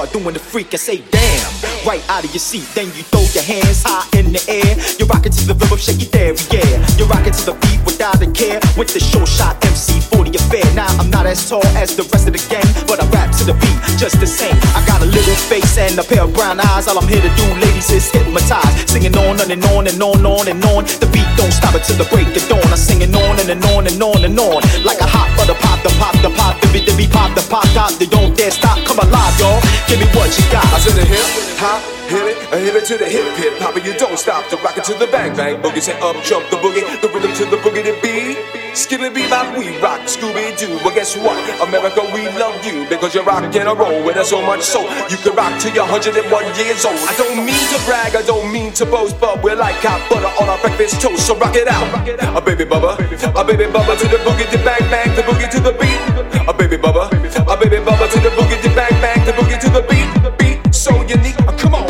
start doing the freak and say damn. Right out of your seat, then you throw your hands high in the air. You're rocking to the rhythm, shake it there, yeah. You're rocking to the beat without a care. With the show shot MC 40 affair. Now I'm not as tall as the rest of the gang, but I rap to the beat just the same. I got a little face and a pair of brown eyes. All I'm here to do, ladies, is hypnotize. Singing on and on and on and on and on. The beat don't stop until the break of dawn. I'm singing on and, and on and on and on. Like a hot pop, the pop, the pop, the beat, the beat, pop, the pop, top. They don't dare stop. Come alive, y'all. Give me what you got. I said the hip, hop, hit it, a hit it to the hip, hip hop, you don't stop to rock it to the bang bang boogie. Say up, jump the boogie, the rhythm to the boogie to beat. Skilly bee bop, we rock Scooby Doo. But guess what? America, we love you because you're rocking a roll with us so much so you can rock till you're 101 years old. I don't mean to brag, I don't mean to boast, but we're like hot butter on our breakfast toast. So rock it out, a baby bubba, a baby bubba to the boogie, to the bang bang, the boogie to the beat. A baby bubba, a baby bubba to the boogie, to the bang bang, the boogie to the beat. Beat so unique. Come on,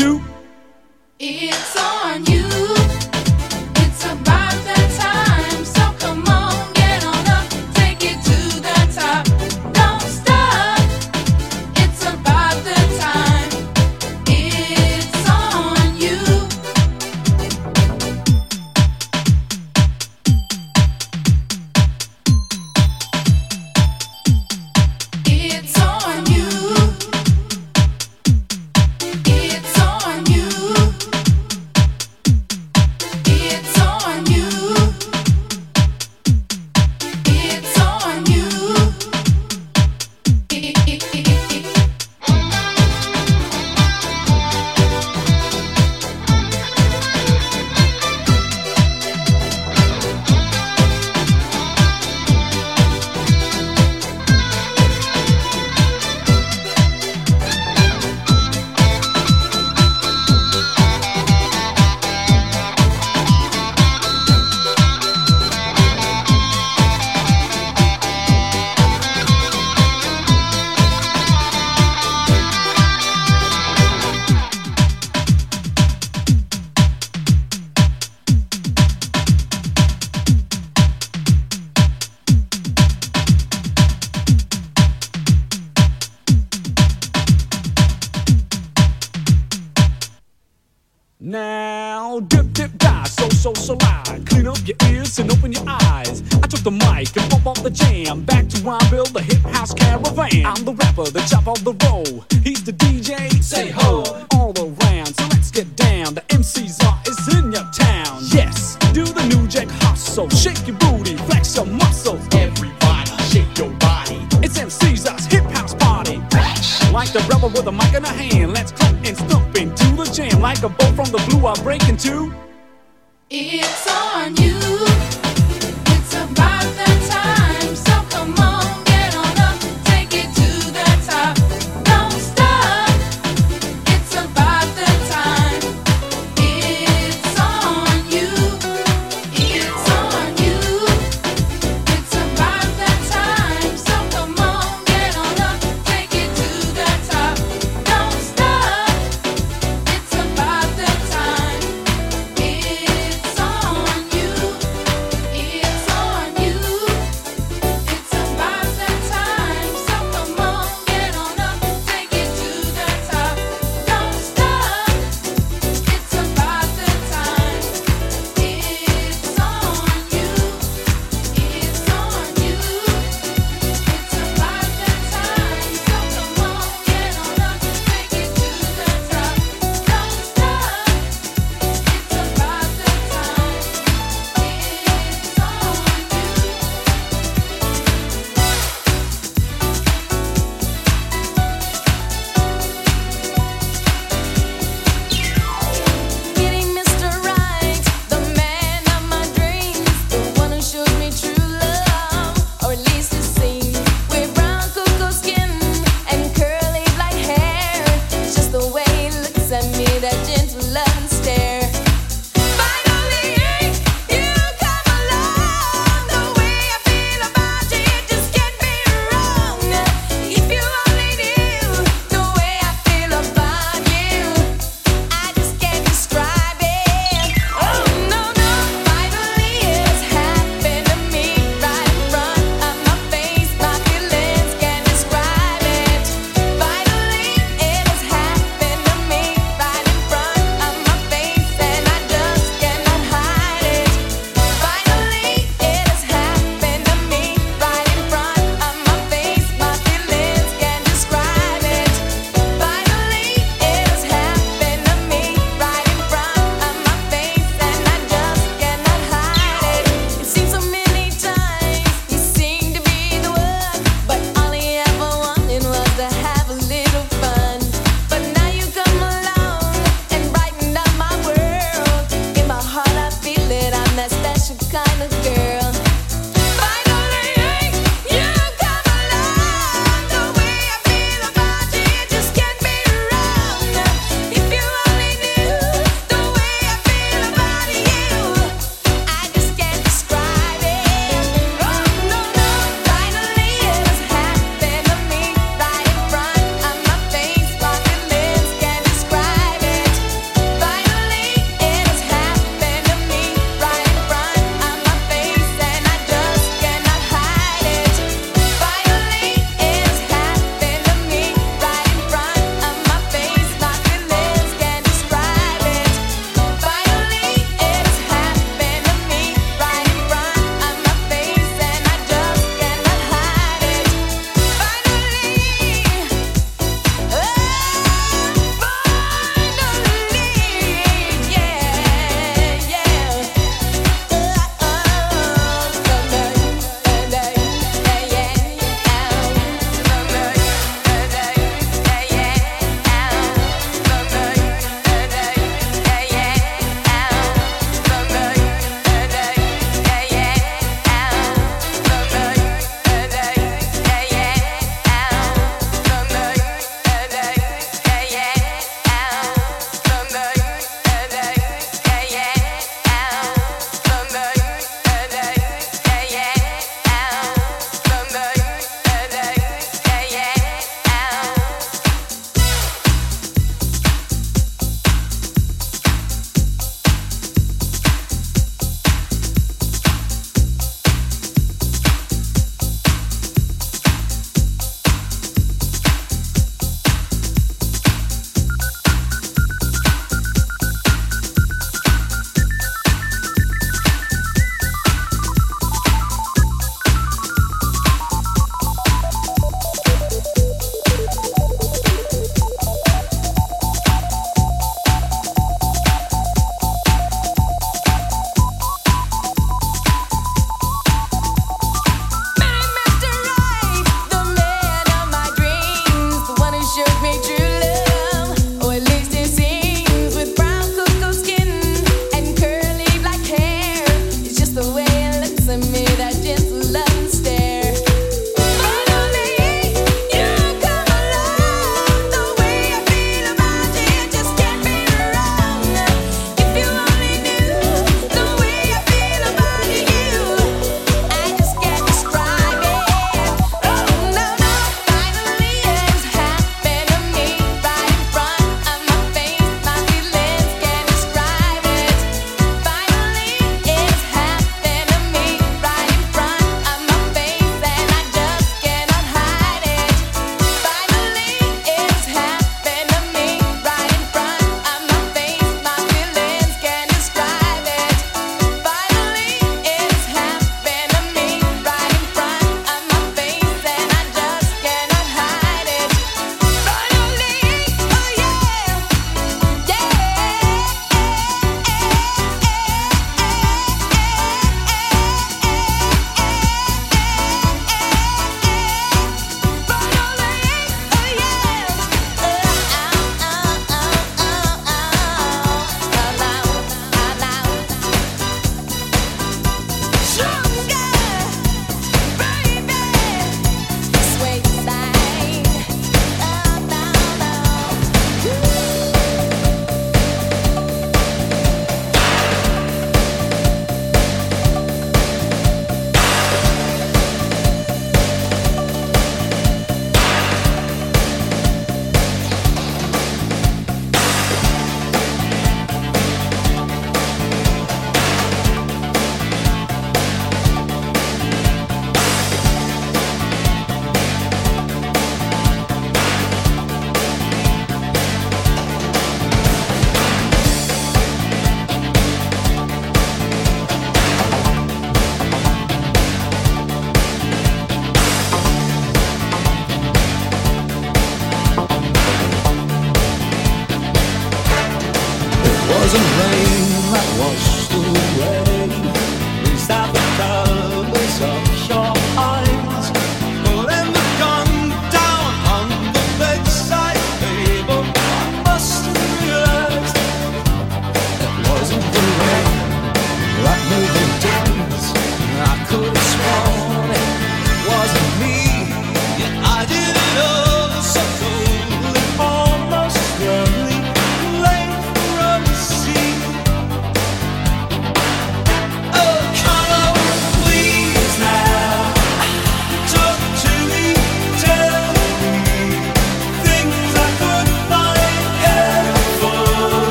It's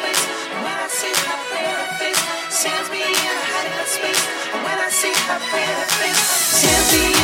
when I see her pretty face, sends me in a hot space. When I see her pretty face, sends me